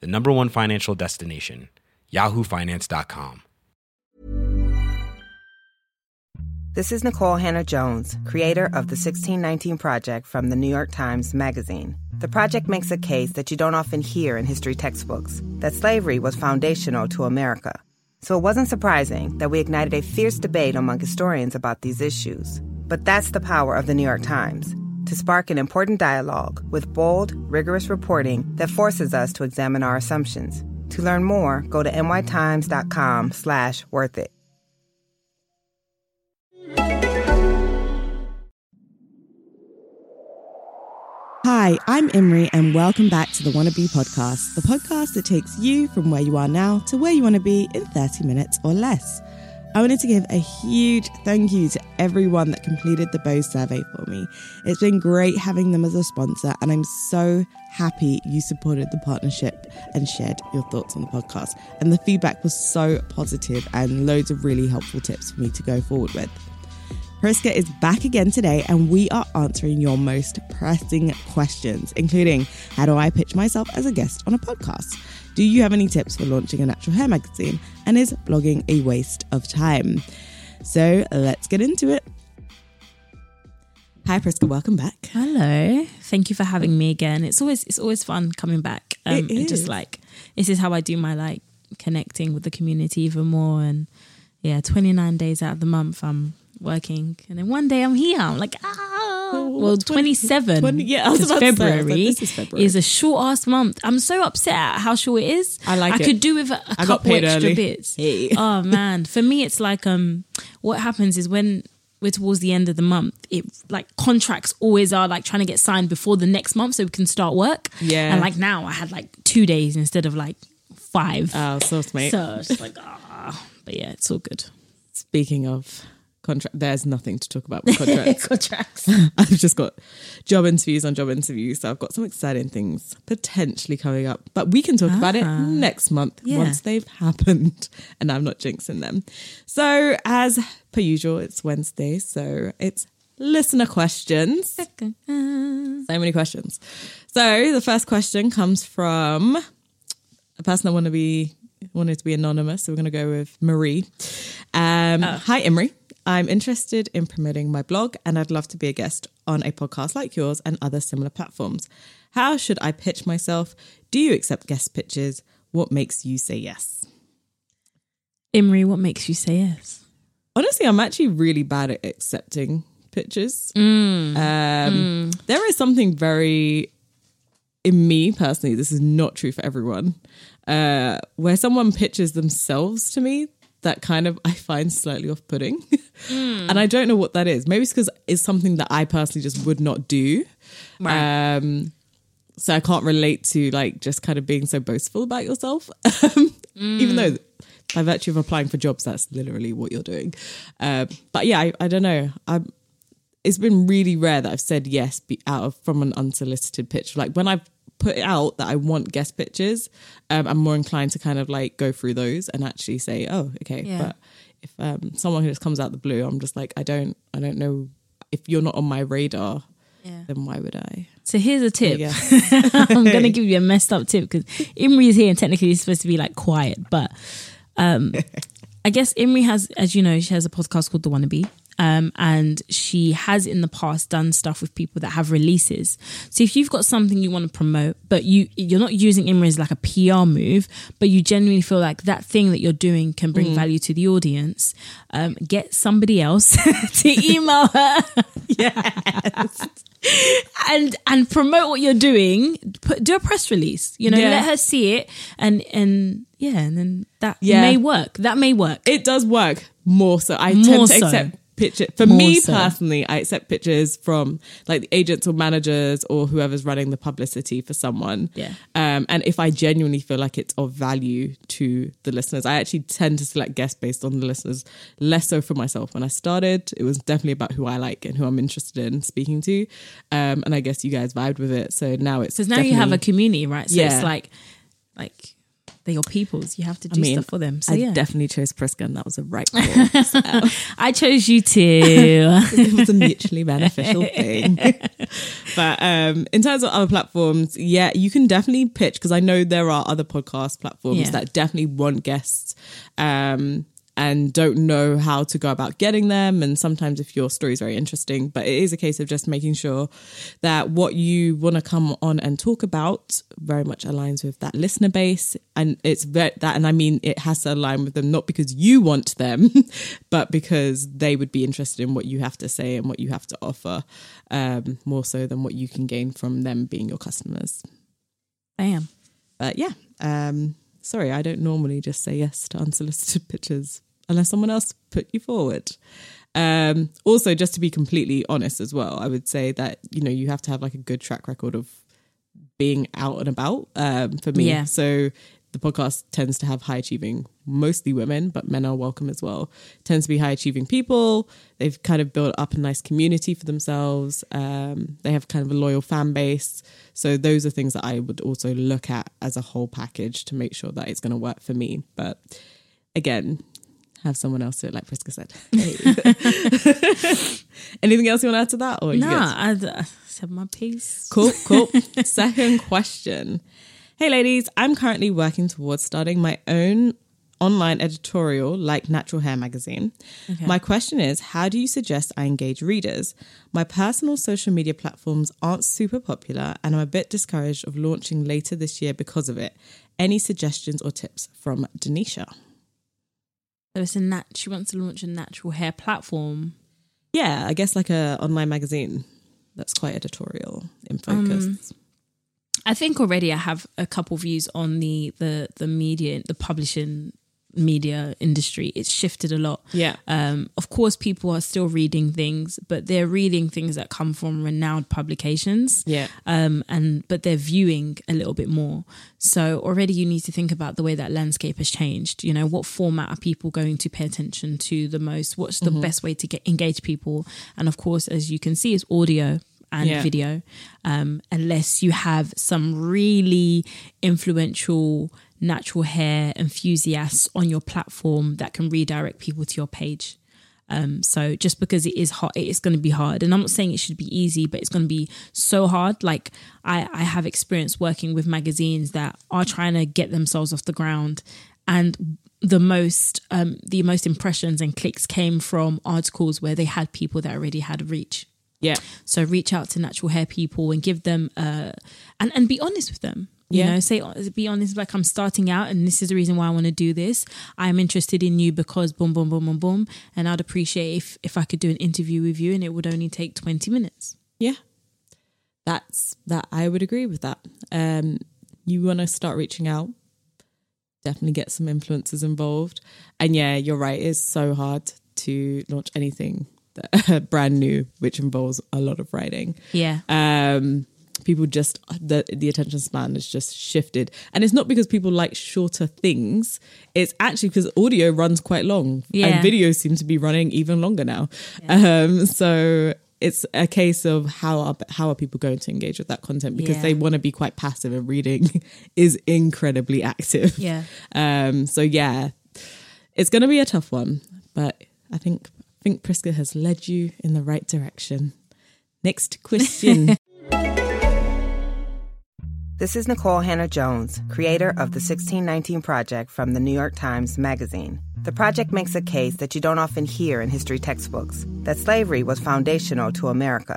the number one financial destination, yahoofinance.com. This is Nikole Hannah Jones, creator of the 1619 Project from the New York Times Magazine. The project makes a case that you don't often hear in history textbooks that slavery was foundational to America. So it wasn't surprising that we ignited a fierce debate among historians about these issues. But that's the power of the New York Times to spark an important dialogue with bold, rigorous reporting that forces us to examine our assumptions. To learn more, go to nytimes.com slash worth it. Hi, I'm Imri, and welcome back to the Wannabe Podcast, the podcast that takes you from where you are now to where you want to be in 30 minutes or less. I wanted to give a huge thank you to everyone that completed the Bose survey for me. It's been great having them as a sponsor, and I'm so happy you supported the partnership and shared your thoughts on the podcast. And the feedback was so positive and loads of really helpful tips for me to go forward with. Priska is back again today, and we are answering your most pressing questions, including how do I pitch myself as a guest on a podcast? Do you have any tips for launching a natural hair magazine? And is blogging a waste of time? So let's get into it. Hi, Priska. Welcome back. Hello. Thank you for having me again. It's always it's always fun coming back. Um, It and Just like this is how I do my like connecting with the community even more. And yeah, twenty nine days out of the month I'm working, and then one day I'm here. I'm like ah. Well, twenty seven. 20 yeah, I was about to say, like, February, this is February. is a short ass month. I'm so upset at how short it is. I like I it. could do with a, I couple extra early. bits. Hey. Oh man, for me it's like um, what happens is when we're towards the end of the month, it like contracts always are like trying to get signed before the next month so we can start work. Yeah. and like now I had like two days instead of like five. Oh, so sweet. so it's like ah, but yeah, it's all good. Speaking of contract, there's nothing to talk about with contracts. Contracts. I've just got job interviews on job interviews. So I've got some exciting things potentially coming up. But we can talk about it next month Yeah. once they've happened. And I'm not jinxing them. So, as per usual, it's Wednesday. So it's listener questions. So many questions. So the first question comes from a person I want to be wanted to be anonymous, so we're going to go with Marie. Um, Hi, Imri. I'm interested in promoting my blog, and I'd love to be a guest on a podcast like yours and other similar platforms. How should I pitch myself? Do you accept guest pitches? What makes you say yes? Imri, what makes you say yes? Honestly, I'm actually really bad at accepting pitches. Um, There is something very, in me personally, this is not true for everyone, uh, where someone pitches themselves to me that kind of I find slightly off putting. and I don't know what that is. Maybe it's because it's something that I personally just would not do. Right. Um, so I can't relate to like just kind of being so boastful about yourself. Even though by virtue of applying for jobs, that's literally what you're doing. Uh, but yeah, I, I don't know. I'm, it's been really rare that I've said yes be out of from an unsolicited pitch. Like when I've put it out that I want guest pitches, um, I'm more inclined to kind of like go through those and actually say, oh, okay. Yeah. But if um, someone who just comes out the blue, I'm just like, I don't, I don't know if you're not on my radar, Yeah. then why would I? So here's a tip. I'm gonna give you a messed up tip because Imri is here and technically he's supposed to be like quiet, but um, I guess Imri has, as you know, she has a podcast called The Wannabe. Um, and she has in the past done stuff with people that have releases. So if you've got something you want to promote, but you you're not using Imri as like a PR move, but you genuinely feel like that thing that you're doing can bring value to the audience, um, get somebody else to email her yes. and and promote what you're doing. Put do a press release. You know, Yeah. let her see it, and and yeah, and then that Yeah. may work. That may work. It does work more so. I More tend to so. accept picture for More me so. personally i accept pictures from like the agents or managers or whoever's running the publicity for someone Yeah. um and if i genuinely feel like it's of value to the listeners i actually tend to select guests based on the listeners less so for myself when i started it was definitely about who i like and who i'm interested in speaking to um and i guess you guys vibed with it so now it's Because now you have a community, right? So Yeah. it's like, like they're your peoples. You have to do I mean, stuff for them. So I yeah, definitely chose Priska, and that was a right call. So. I chose you too. it was a mutually beneficial thing. but um, in terms of other platforms, yeah, you can definitely pitch because I know there are other podcast platforms Yeah. that definitely want guests um, and don't know how to go about getting them. And sometimes if your story is very interesting, but it is a case of just making sure that what you want to come on and talk about very much aligns with that listener base. And it's that, and I mean, it has to align with them, not because you want them, but because they would be interested in what you have to say and what you have to offer, um, more so than what you can gain from them being your customers. I am. But yeah, um, sorry, I don't normally just say yes to unsolicited pitches unless someone else put you forward. Um, also, just to be completely honest as well, I would say that you know you have to have like a good track record of being out and about. Um, for me, Yeah. so the podcast tends to have high achieving, mostly women, but men are welcome as well. Tends to be high achieving people. They've kind of built up a nice community for themselves. Um, they have kind of a loyal fan base. So those are things that I would also look at as a whole package to make sure that it's going to work for me. But again, have someone else do it, like Priska said. Anything else you want to add to that? Or? Nah, I, I said my piece. Cool, cool. Second question. Hey, ladies, I'm currently working towards starting my own online editorial like Natural Hair Magazine. My question is How do you suggest I engage readers? My personal social media platforms aren't super popular, and I'm a bit discouraged of launching later this year because of it. Any suggestions or tips from Denisha? So it's a nat. She wants to launch a natural hair platform. Yeah, I guess like a online magazine that's quite editorial in um, focus. I think already I have a couple views on the the the media, the publishing media industry. It's shifted a lot. yeah. Um, of course, people are still reading things, but they're reading things that come from renowned publications. Yeah. Um, and but they're viewing a little bit more. So already you need to think about the way that landscape has changed. You know, what format are people going to pay attention to the most? What's the best way to get engage people? And of course, as you can see, is audio and Yeah. video. Um, unless you have some really influential natural hair enthusiasts on your platform that can redirect people to your page. Um, so just because it is hard, it is going to be hard. And I'm not saying it should be easy, but it's going to be so hard. Like I, I have experience working with magazines that are trying to get themselves off the ground, and the most, um, the most impressions and clicks came from articles where they had people that already had reach. Yeah. So reach out to natural hair people and give them uh and and be honest with them. You Yeah. know, say be honest like I'm starting out and this is the reason why I want to do this. I'm interested in you because boom boom boom boom boom and I'd appreciate if if I could do an interview with you and it would only take 20 minutes. Yeah. That's that I would agree with that. Um you want to start reaching out, definitely get some influencers involved. And yeah, you're right, it's so hard to launch anything brand new which involves a lot of writing. Yeah. Um people just the the attention span has just shifted and it's not because people like shorter things it's actually because audio runs quite long Yeah. and videos seem to be running even longer now um so it's a case of how are how are people going to engage with that content because Yeah. they want to be quite passive and reading is incredibly active Yeah. um so yeah it's going to be a tough one but i think think priska has led you in the right direction next question This is Nikole Hannah Jones, creator of the 1619 Project from the New York Times Magazine. The project makes a case that you don't often hear in history textbooks that slavery was foundational to America.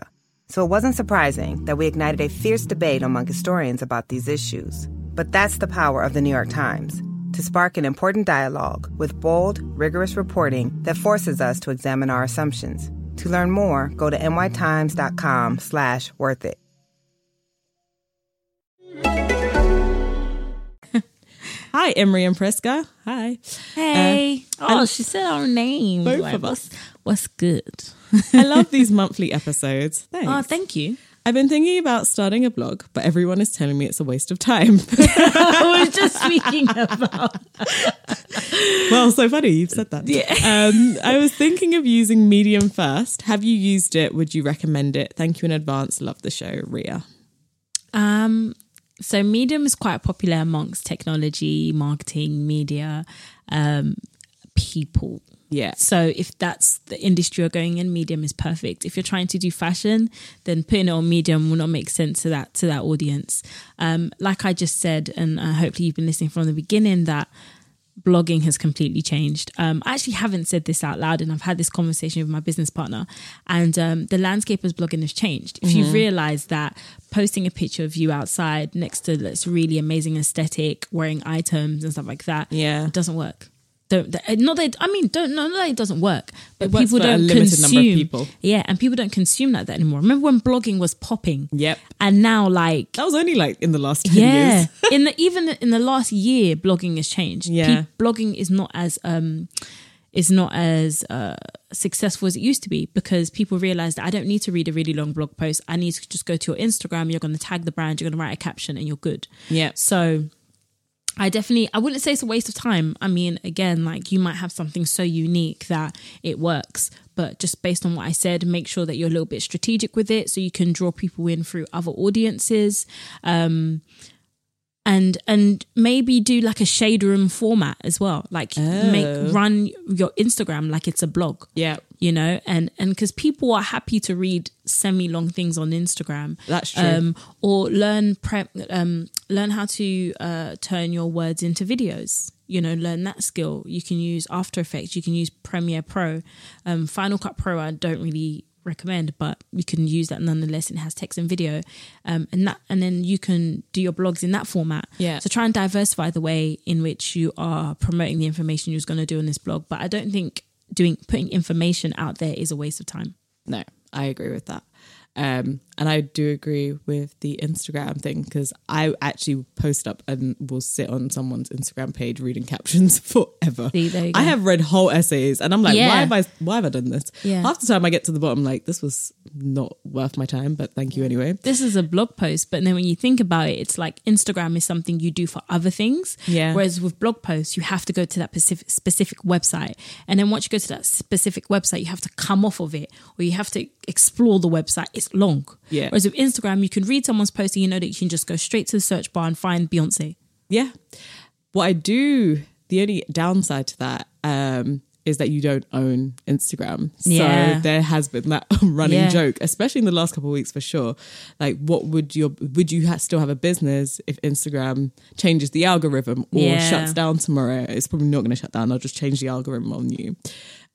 So it wasn't surprising that we ignited a fierce debate among historians about these issues. But that's the power of the New York Times to spark an important dialogue with bold, rigorous reporting that forces us to examine our assumptions. To learn more, go to nytimes.com slash worth it. Hi, Imri and Priska. Hi. Hey. Uh, oh, she said our name. Both Like, of us. what's, what's good? I love these monthly episodes. Thanks. Oh, thank you. I've been thinking about starting a blog, but everyone is telling me it's a waste of time. I was just speaking about. well, so funny you've said that. Yeah. Um, I was thinking of using Medium first. Have you used it? Would you recommend it? Thank you in advance. Love the show, Ria. Um, so Medium is quite popular amongst technology, marketing, media, um, people. Yeah. So if that's the industry you're going in, Medium is perfect. If you're trying to do fashion, then putting it on Medium will not make sense to that to that audience. Um, like I just said, and uh, hopefully you've been listening from the beginning, that blogging has completely changed. Um, I actually haven't said this out loud, and I've had this conversation with my business partner, and um, the landscape of blogging has changed. If you realize that posting a picture of you outside next to this really amazing aesthetic, wearing items and stuff like that, Yeah. it doesn't work. Don't that- not that I mean don't not that it doesn't work, but people don't limited consume. number of people. Yeah, and people don't consume like that anymore. Remember when blogging was popping? Yep. and now like That was only like in the last 10 yeah years. in the even in the last year blogging has changed Yeah. Pe- blogging is not as um is not as uh, successful as it used to be because people realize that I don't need to read a really long blog post. I need to just go to your Instagram. You're going to tag the brand. You're going to write a caption, and you're good. Yeah. So I definitely I wouldn't say it's a waste of time. I mean, again, like you might have something so unique that it works, but just based on what I said, make sure that you're a little bit strategic with it so you can draw people in through other audiences. Um and and maybe do like a shade room format as well. Like make run your Instagram like it's a blog Yeah. you know and and because people are happy to read semi long things on instagram That's true. um or learn prep um learn how to uh turn your words into videos. You know learn that skill. You can use after effects. You can use premiere pro. Um final cut pro i don't really recommend but you can use that nonetheless. It has text and video. Um and that and then you can do your blogs in that format. Yeah. so try and diversify the way in which you are promoting the information you're going to do on this blog. But i don't think doing putting information out there is a waste of time. No, I agree with that. Um, and I do agree with the Instagram thing because I actually post up and will sit on someone's Instagram page reading captions forever. See, there you I have read whole essays and I'm like, Yeah. why have I why have I done this? Yeah. Half the time I get to the bottom like this was not worth my time, but thank you anyway. this is a blog post, but then when you think about it, it's like Instagram is something you do for other things. Yeah. Whereas with blog posts, you have to go to that specific specific website, and then once you go to that specific website, you have to come off of it, or you have to explore the website. It's long. Yeah. Whereas with Instagram, you can read someone's post, and you know that you can just go straight to the search bar and find Beyonce. Yeah. What I do, the only downside to that um, is that you don't own Instagram. Yeah. So there has been that running Yeah. joke, especially in the last couple of weeks for sure. Like, what would your would you ha- still have a business if Instagram changes the algorithm or Yeah. shuts down tomorrow? It's probably not going to shut down. They'll just change the algorithm on you.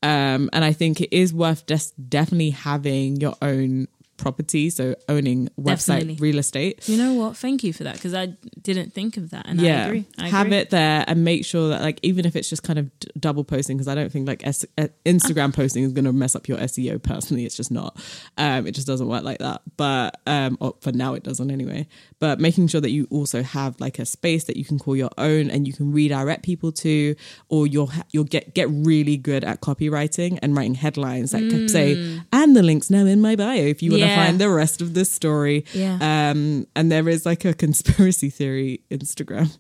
Um, and I think it is worth just definitely having your own property, so owning website Definitely. real estate You know what? Thank you for that because I didn't think of that, and I agree. I have agree. it there and make sure that like even if it's just kind of d- double posting because I don't think like S- uh, Instagram posting is going to mess up your SEO personally it's just not um it just doesn't work like that but um or for now it doesn't anyway but making sure that you also have like a space that you can call your own and you can redirect people to or you'll ha- you'll get get really good at copywriting and writing headlines that could say and the links now in my bio if you want to Mm. Yeah. find the rest of this story Yeah. um, and there is like a conspiracy theory Instagram.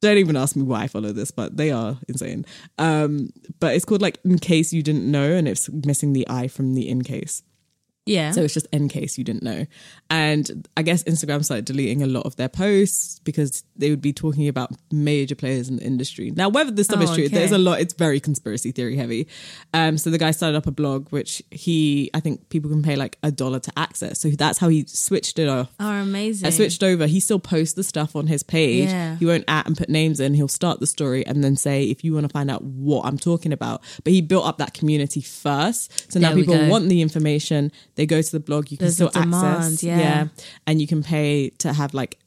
Don't even ask me why I follow this, but they are insane. Um, but it's called like in case you didn't know, and it's missing the I from the in case. Yeah. So it's just in case you didn't know. And I guess Instagram started deleting a lot of their posts because they would be talking about major players in the industry. Now, whether this stuff is Oh, true, okay. there's a lot, it's very conspiracy theory heavy. Um, so the guy started up a blog, which he, I think people can pay like a dollar to access. So that's how he switched it off. are amazing. I switched over. He still posts the stuff on his page. Yeah. He won't at and put names in. He'll start the story and then say, if you want to find out what I'm talking about. But he built up that community first. So now people go. want the information. They go to the blog. You can There's still access. yeah. And you can pay to have like,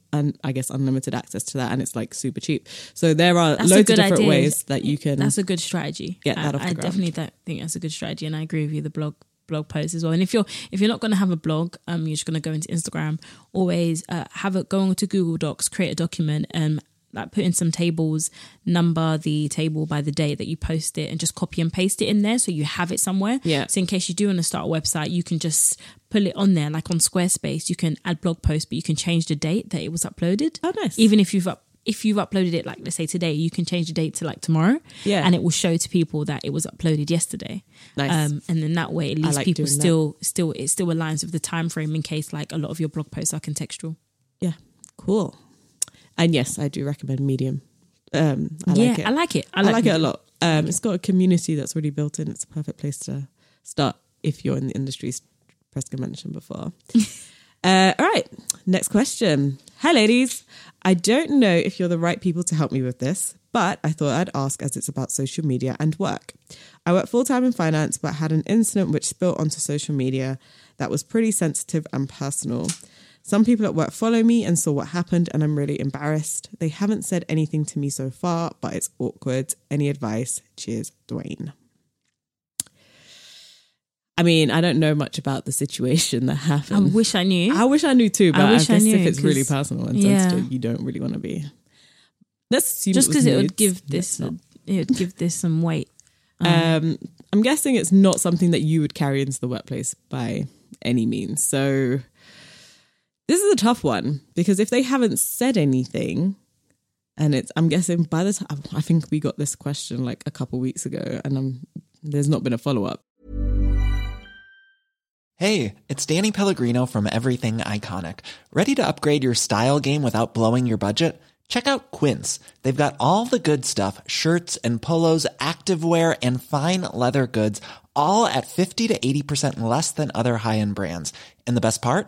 I guess, unlimited access to that. And it's like super cheap. So there are That's loads of different idea. ways that you can. That's a good strategy. Get that I, off the I ground. definitely don't think that's a good strategy, and I agree with you. The blog blog post as well. And if you're if you're not going to have a blog, um, you're just going to go into Instagram. Always uh, have it go on to Google Docs, create a document, and like put in some tables, number the table by the date that you post it, and just copy and paste it in there so you have it somewhere. Yeah. So in case you do want to start a website, you can just put it on there, like on Squarespace. You can add blog posts, but you can change the date that it was uploaded. Oh, nice. Even if you've up, if you've uploaded it, like let's say today, you can change the date to like tomorrow. Yeah. And it will show to people that it was uploaded yesterday. Nice. Um, and then that way, at least like people doing that. still still it still aligns with the time frame in case like a lot of your blog posts are contextual. Yeah, cool. And yes, I do recommend Medium. Um, I yeah, like it. I like it. I I like, like, it a lot. Um, it's got a community that's already built in. It's a perfect place to start if you're in the industry. as Priska mentioned before. uh, all right, next question. Hi, ladies. I don't know if you're the right people to help me with this, but I thought I'd ask as it's about social media and work. I work full time in finance, but had an incident which spilled onto social media that was pretty sensitive and personal. Some people at work follow me and saw what happened, and I'm really embarrassed. They haven't said anything to me so far, but it's awkward. Any advice? Cheers, Dwayne. I mean, I don't know much about the situation that happened. I wish I knew. I wish I knew too, but I, wish I guess knew, if it's really personal and yeah. sensitive, you don't really want to be. Let's assume just because because it would give this it would give this some weight. Um, I'm guessing it's not something that you would carry into the workplace by any means. So this is a tough one because if they haven't said anything, and it's, I'm guessing by the time I think we got this question like a couple weeks ago, and um, there's not been a follow up. Hey, it's Danny Pellegrino from Everything Iconic. Ready to upgrade your style game without blowing your budget? Check out Quince. They've got all the good stuff shirts and polos, activewear, and fine leather goods, all at 50 to 80% less than other high end brands. And the best part?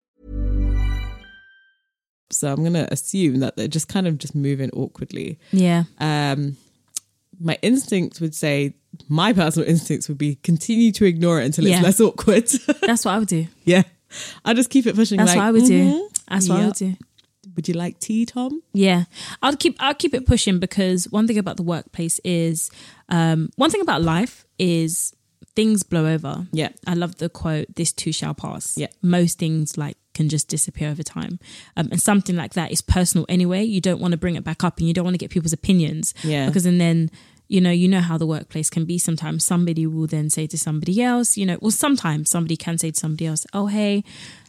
So I'm gonna assume that they're just kind of just moving awkwardly. Yeah. Um, my instincts would say, my personal instincts would be continue to ignore it until Yeah. it's less awkward. That's what I would do. yeah, I just keep it pushing. That's like, what I would do. "Mhm, That's what I would do. Would you like tea, Tom? Yeah, I'll keep I'll keep it pushing because one thing about the workplace is um, one thing about life is things blow over. Yeah. I love the quote: "This too shall pass." Yeah. most things like can just disappear over time, um, and something like that is personal anyway. You don't want to bring it back up, and you don't want to get people's opinions. Yeah. because and then. You know, you know how the workplace can be. Sometimes somebody will then say to somebody else, you know, well, sometimes somebody can say to somebody else, "Oh, hey,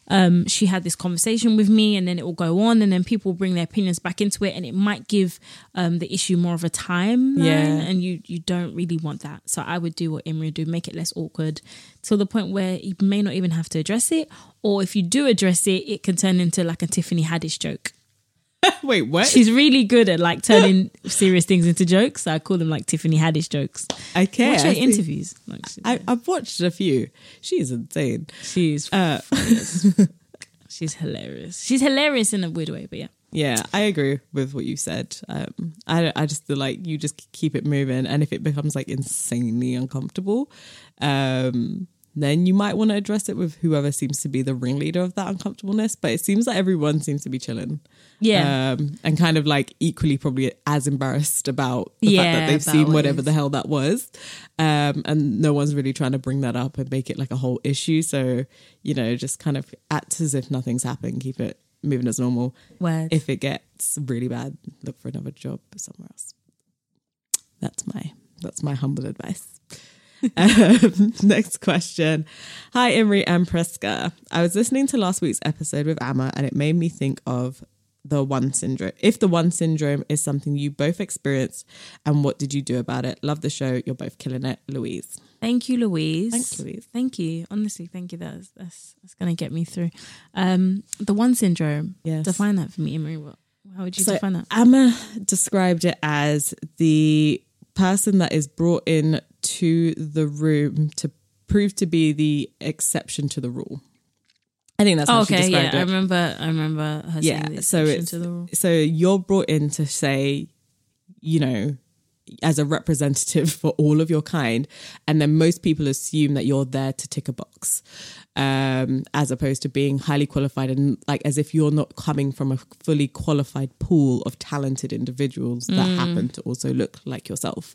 um, she had this conversation with me, and then it will go on, and then people will bring their opinions back into it, and it might give um, the issue more of a time. Yeah. and you you don't really want that. So I would do what Imri would do, make it less awkward to the point where you may not even have to address it, or if you do address it, it can turn into like a Tiffany Haddish joke. Wait, what? She's really good at like turning serious things into jokes. So I call them like Tiffany Haddish jokes. okay. Watch I her see. interviews. Like, she- I, I've watched a few. She's insane. she's Uh, she's hilarious. She's hilarious in a weird way, but yeah. Yeah, I agree with what you said. Um, I I just feel like you just keep it moving, and if it becomes like insanely uncomfortable, um, then you might want to address it with whoever seems to be the ringleader of that uncomfortableness. But it seems like everyone seems to be chilling, Yeah. um, and kind of like equally probably as embarrassed about the fact that they've seen what whatever the hell that was, um, and no one's really trying to bring that up and make it like a whole issue. So you know, just kind of act as if nothing's happened, keep it moving as normal Word. if it gets really bad, look for another job somewhere else. That's my that's my humble advice. Um, next question. Hi, Imri and Priska. I was listening to last week's episode with Amma, and it made me think of the one syndrome. If the one syndrome is something you both experienced, and what did you do about it? Love the show. You're both killing it, Louise. Thank you, Louise. Thanks, Louise. Thank you. Honestly, thank you. That's that's that's gonna get me through. Um, the one syndrome. Yes. Define that for me, Imri. What? How would you So define that? Emma described it as the person that is brought in to the room to prove to be the exception to the rule. I think that's how Oh, she okay, yeah, described I remember. I remember her saying yeah the so it's to the rule. so you're brought in to say you know as a representative for all of your kind and then most people assume that you're there to tick a box um as opposed to being highly qualified and like as if you're not coming from a fully qualified pool of talented individuals that happen to also look like yourself.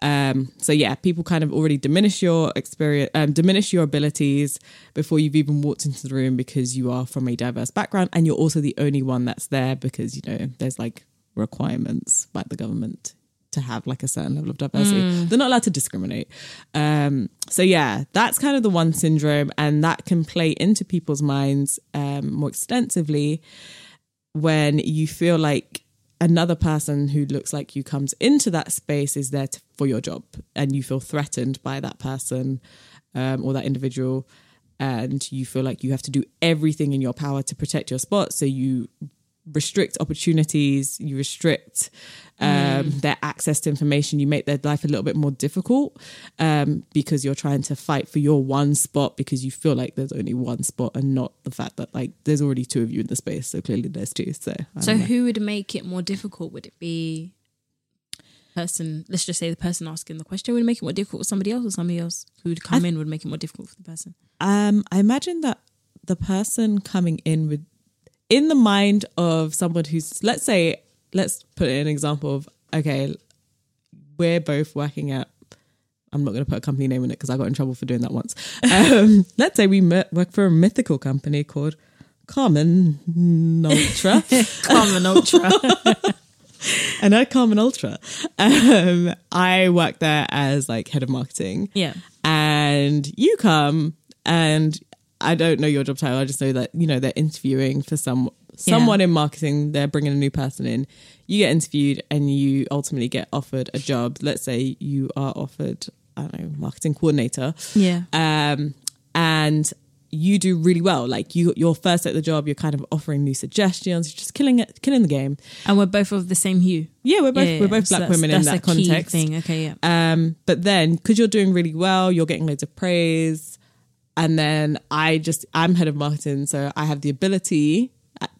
Um so yeah people kind of already diminish your experience um, diminish your abilities before you've even walked into the room because you are from a diverse background and you're also the only one that's there because you know there's like requirements by the government to have like a certain level of diversity. They're not allowed to discriminate. Um, so yeah, that's kind of the one syndrome, and that can play into people's minds um, more extensively when you feel like another person who looks like you comes into that space is there to, for your job, and you feel threatened by that person um, or that individual, and you feel like you have to do everything in your power to protect your spot. So you restrict opportunities, you restrict um, their access to information, you make their life a little bit more difficult um, because you're trying to fight for your one spot because you feel like there's only one spot and not the fact that like there's already two of you in the space. So clearly there's two. So, So know. who would make it more difficult? Would it be person? Let's just say the person asking the question would make it more difficult for somebody else, or somebody else who would come in would make it more difficult for the person. Um, I imagine that the person coming in would, in the mind of someone who's, let's say, let's put an example of, okay, we're both working at, I'm not going to put a company name in it because I got in trouble for doing that once. Um, let's say we work for a mythical company called Carmen Ultra. Carmen Ultra. and at Carmen Ultra, um, I work there as like head of marketing. yeah. and you come and I don't know your job title. I just know that you know they're interviewing for some someone in marketing. They're bringing a new person in. You get interviewed and you ultimately get offered a job. Let's say you are offered I don't know marketing coordinator. Yeah. Um, and you do really well. Like you, you're first at the job. You're kind of offering new suggestions. You're just killing it, killing the game. And we're both of the same hue. Yeah, we're both Yeah, we're both So black women in that context. Thing. Okay, yeah. Um, but then because you're doing really well, you're getting loads of praise, and then I just I'm head of marketing, so I have the ability.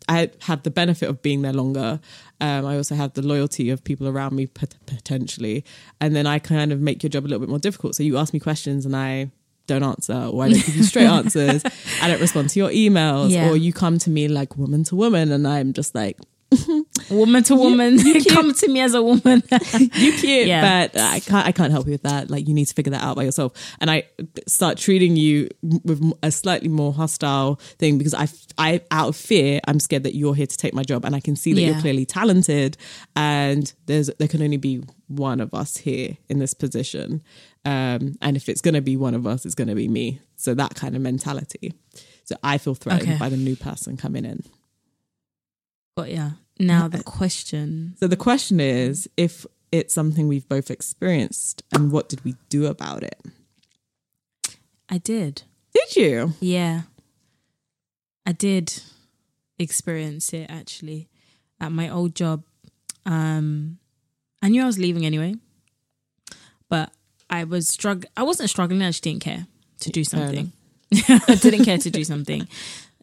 I- have the benefit of being there longer. Um, I also have the loyalty of people around me pot- potentially, and then I kind of make your job a little bit more difficult. So you ask me questions and I don't answer, or I don't give you straight answers. I don't respond to your emails, Yeah. or you come to me like woman to woman, and I'm just like, Woman to woman. Come to me as a woman. you cute, Yeah. but I can't. I can't help you with that. Like you need to figure that out by yourself. And I start treating you with a slightly more hostile thing because I, I out of fear, I'm scared that you're here to take my job, and I can see that Yeah. you're clearly talented, and there's there can only be one of us here in this position. Um, and if it's going to be one of us, it's going to be me. So that kind of mentality. So I feel threatened Okay. by the new person coming in. but yeah. Now the question. So the question is if it's something we've both experienced and what did we do about it? I did. Did you? Yeah. I did experience it actually at my old job. Um I knew I was leaving anyway. But I was strugg I wasn't struggling, I just didn't care to do something. I didn't care to do something.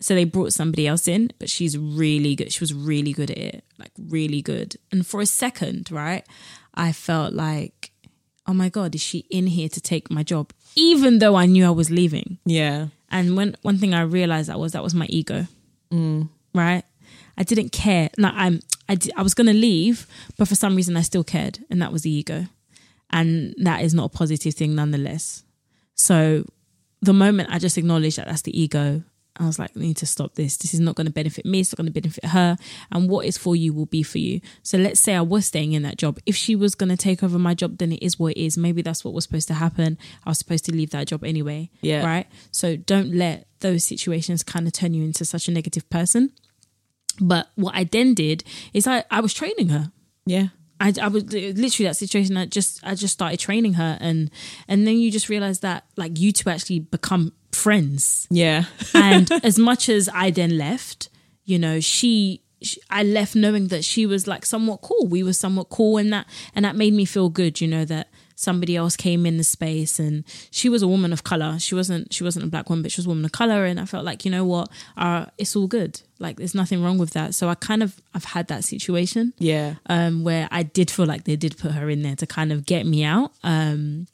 So they brought somebody else in, but she's really good. She was really good at it, like really good. And for a second, right, I felt like, oh my God, is she in here to take my job? Even though I knew I was leaving. Yeah. And when one thing I realized that was that was my ego, mm. right? I didn't care. Like I'm, I, I was gonna leave, but for some reason I still cared, and that was the ego, and that is not a positive thing, nonetheless. So, the moment I just acknowledged that that's the ego, I was like, I need to stop this. This is not going to benefit me. It's not going to benefit her. And what is for you will be for you. So let's say I was staying in that job. If she was going to take over my job, then it is what it is. Maybe that's what was supposed to happen. I was supposed to leave that job anyway. Yeah. Right. So don't let those situations kind of turn you into such a negative person. But what I then did is I, I was training her. Yeah. I, I was literally that situation. I just I just started training her, and and then you just realize that like you two actually become friends. Yeah. And as much as I then left, you know, she she, I left knowing that she was like somewhat cool. We were somewhat cool, and that and that made me feel good. You know that somebody else came in the space, and she was a woman of color. She wasn't she wasn't a black woman, but she was a woman of color, and I felt like you know what, uh, it's all good. Like there's nothing wrong with that. So I kind of I've had that situation Yeah. um, where I did feel like they did put her in there to kind of get me out. Um,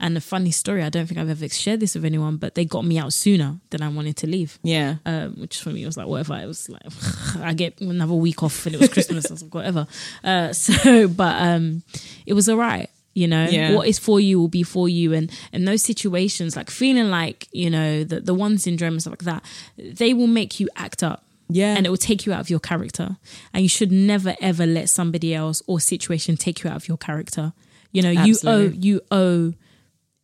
and a funny story, I don't think I've ever shared this with anyone, but they got me out sooner than I wanted to leave. Yeah. Um, which for me was like whatever. It was like I get another week off and it was Christmas. I was like whatever. Uh, so, but um, it was alright. You know, Yeah. what is for you will be for you, and and those situations, like feeling like you know the the one syndrome and stuff like that, they will make you act up Yeah. and it will take you out of your character. And you should never ever let somebody else or situation take you out of your character. You know you owe you owe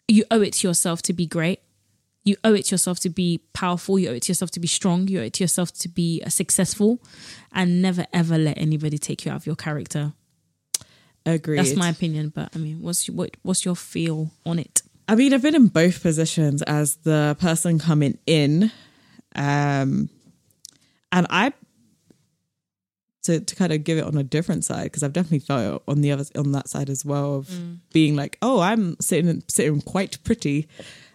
you owe it to yourself to be great. You owe it to yourself to be powerful. You owe it to yourself to be strong. You owe it to yourself to be uh, successful. And never ever let anybody take you out of your character. Agreed. that's my opinion but i mean what's your, what, what's your feel on it? I mean, I've been in both positions as the person coming in, um, and I to to kind of give it on a different side because I've definitely felt on the other on that side as well of being like, oh, I'm sitting sitting quite pretty,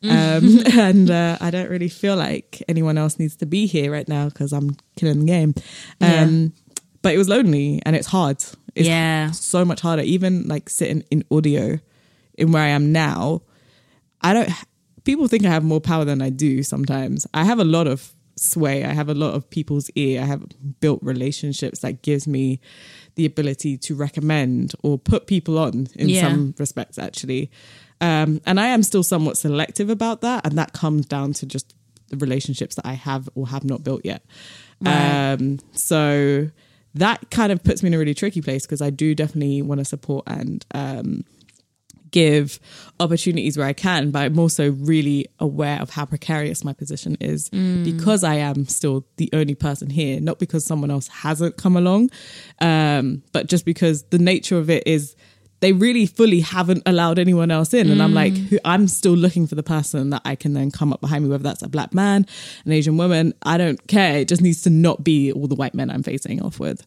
um, and uh, I don't really feel like anyone else needs to be here right now because I'm killing the game. Um, But it was lonely and it's hard. It's Yeah. so much harder. Even like sitting in audio, in where I am now, I don't. People think I have more power than I do. Sometimes I have a lot of sway. I have a lot of people's ear. I have built relationships that gives me the ability to recommend or put people on in Yeah. some respects. Actually, um, and I am still somewhat selective about that, and that comes down to just the relationships that I have or have not built yet. Um, so that kind of puts me in a really tricky place because I do definitely want to support and um, give opportunities where I can, but I'm also really aware of how precarious my position is because I am still the only person here, not because someone else hasn't come along, um, but just because the nature of it is they really fully haven't allowed anyone else in. And I'm like, who, I'm still looking for the person that I can then come up behind me, whether that's a black man, an Asian woman, I don't care. It just needs to not be all the white men I'm facing off with.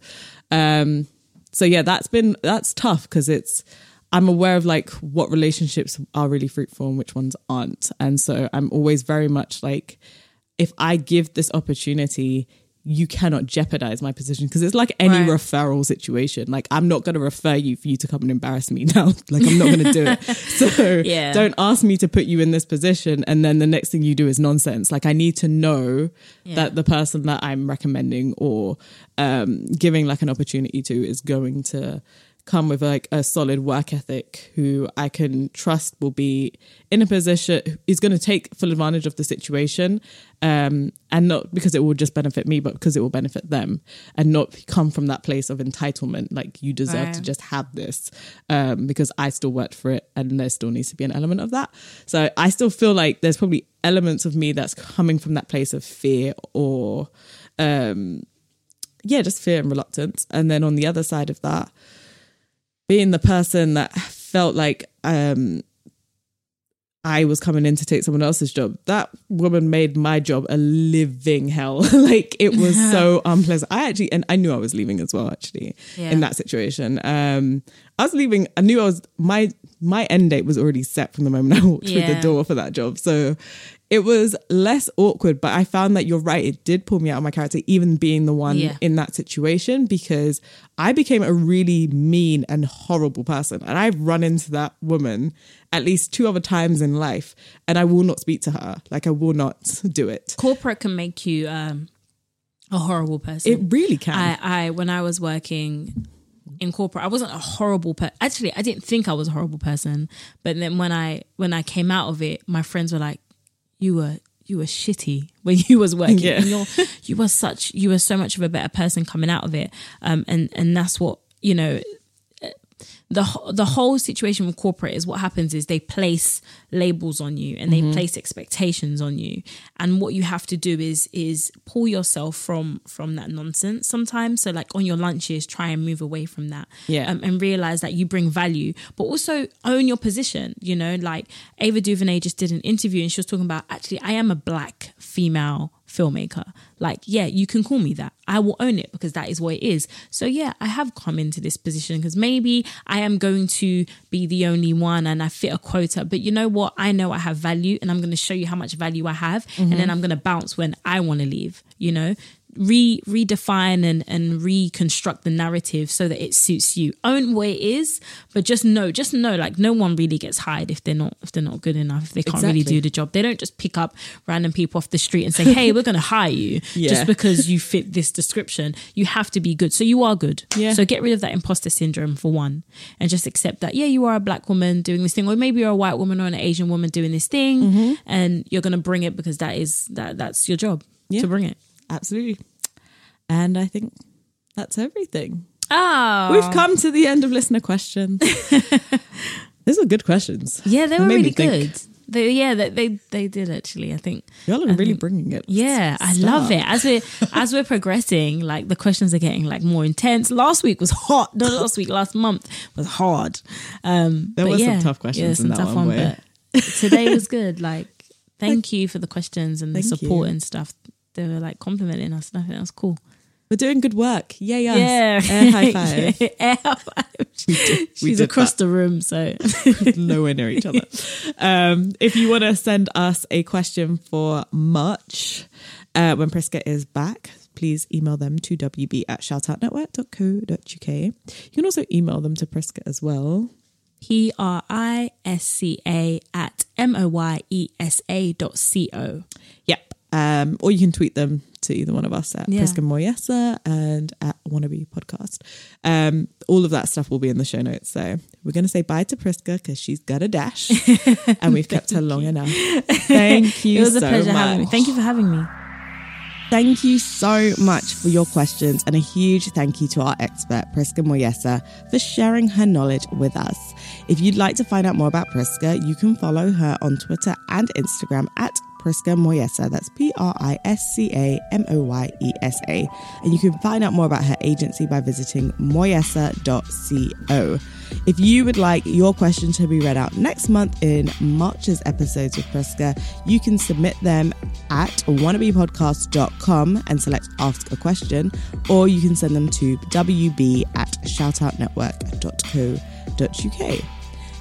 Um, so yeah, that's been, that's tough because it's, I'm aware of like what relationships are really fruitful and which ones aren't. And so I'm always very much like, if I give this opportunity, you cannot jeopardize my position because it's like any Right. referral situation. Like I'm not going to refer you for you to come and embarrass me now. like I'm not going to do it. So Yeah. don't ask me to put you in this position and then the next thing you do is nonsense. Like I need to know that the person that I'm recommending or um, giving like an opportunity to is going to come with like a solid work ethic who I can trust will be in a position is going to take full advantage of the situation um and not because it will just benefit me but because it will benefit them and not come from that place of entitlement like you deserve to just have this um because I still worked for it and there still needs to be an element of that. So I still feel like there's probably elements of me that's coming from that place of fear or um yeah just fear and reluctance. And then on the other side of that being the person that felt like um I was coming in to take someone else's job. That woman made my job a living hell. like it was so unpleasant. I actually and I knew I was leaving as well actually Yeah. in that situation. Um I was leaving I knew I was my my end date was already set from the moment I walked through the door for that job. So it was less awkward, but I found that you're right. It did pull me out of my character, even being the one Yeah. in that situation, because I became a really mean and horrible person. And I've run into that woman at least two other times in life, and I will not speak to her. Like, I will not do it. corporate can make you um, a horrible person It really can. I, I when I was working in corporate, I wasn't a horrible person. Actually, I didn't think I was a horrible person. But then when I when I came out of it, my friends were like, "You were you were shitty when you was working. Yeah. And you're, you were such you were so much of a better person coming out of it." Um, and and that's what you know the the whole situation with corporate is what happens is they place labels on you and they place expectations on you. And what you have to do is is pull yourself from from that nonsense sometimes. So like on your lunches try and move away from that Yeah. um, and realize that you bring value but also own your position you know? Like Ava DuVernay just did an interview and she was talking about actually I am a black female filmmaker. Like, yeah, you can call me that. I will own it because that is what it is. So, yeah, I have come into this position because maybe I am going to be the only one and I fit a quota. But you know what? I know I have value and I'm going to show you how much value I have. And mm-hmm. then I'm going to bounce when I want to leave, you know? Re redefine and and reconstruct the narrative so that it suits you. Own what it is, but just know, just know, like no one really gets hired if they're not if they're not good enough. If they can't really do the job, they don't just pick up random people off the street and say, "Hey, we're going to hire you Yeah. just because you fit this description." You have to be good, so you are good. Yeah. So get rid of that imposter syndrome for one, and just accept that. Yeah, you are a black woman doing this thing, or maybe you're a white woman or an Asian woman doing this thing, Mm-hmm. and you're going to bring it because that is that that's your job Yeah. to bring it. Absolutely. And I think that's everything. Oh, We've come to the end of listener questions. These are good questions. Yeah, they were really good. They, yeah, they, they they did actually. I think. Y'all are I really think- bringing it. Yeah, I love it. As we as we're progressing, like the questions are getting like more intense. Last week was hot. No, last week, last month was hard. Um, There but were some tough questions Yeah, in some that tough one, one. But today was good. Like, thank you for the questions and the support you. and stuff. They were like complimenting us. And I think that was cool. We're doing good work. Yay, yes. Yeah, Air high five. Air high five. we She's across that. the room, so nowhere near each other. Um, if you want to send us a question for March uh, when Priska is back, please email them to wb at shoutoutnetwork.co.uk. You can also email them to Priska as well. P R I S C A at M O Y E S A dot C O. Yep. Um, or you can tweet them to either one of us at Yeah. Priska Moyesa and at Wannabe Podcast. Um, all of that stuff will be in the show notes. So we're going to say bye to Priska because she's got a dash and we've kept her long enough. Thank you It was a so pleasure much. having me. Thank you for having me. Thank you so much for your questions and a huge thank you to our expert, Priska Moyesa, for sharing her knowledge with us. If you'd like to find out more about Priska, you can follow her on Twitter and Instagram at Priska Moyesa. That's P R I S C A M O Y E S A. And you can find out more about her agency by visiting moyesa.co. If you would like your question to be read out next month in March's episodes with Priska, you can submit them at wannabepodcast.com and select Ask a Question, or you can send them to wb at shoutoutnetwork.co.uk.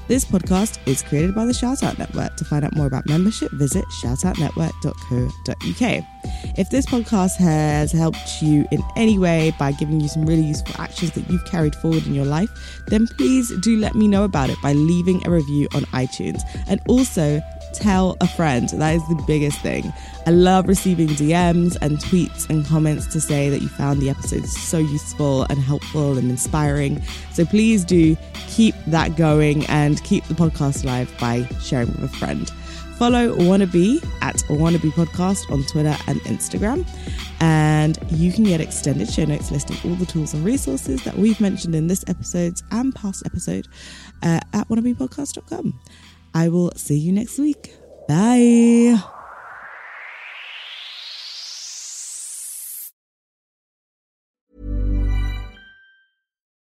This podcast is created by the Shoutout Network. To find out more about membership, visit shoutoutnetwork.co.uk. If this podcast has helped you in any way by giving you some really useful actions that you've carried forward in your life, then please do let me know about it by leaving a review on iTunes. And also, tell a friend. That is the biggest thing. I love receiving DMs and tweets and comments to say that you found the episodes so useful and helpful and inspiring. So please do keep that going and keep the podcast alive by sharing with a friend. Follow Wannabe at Wannabe Podcast on Twitter and Instagram. And you can get extended show notes listing all the tools and resources that we've mentioned in this episode and past episode uh, at wannabepodcast.com. I will see you next week. Bye.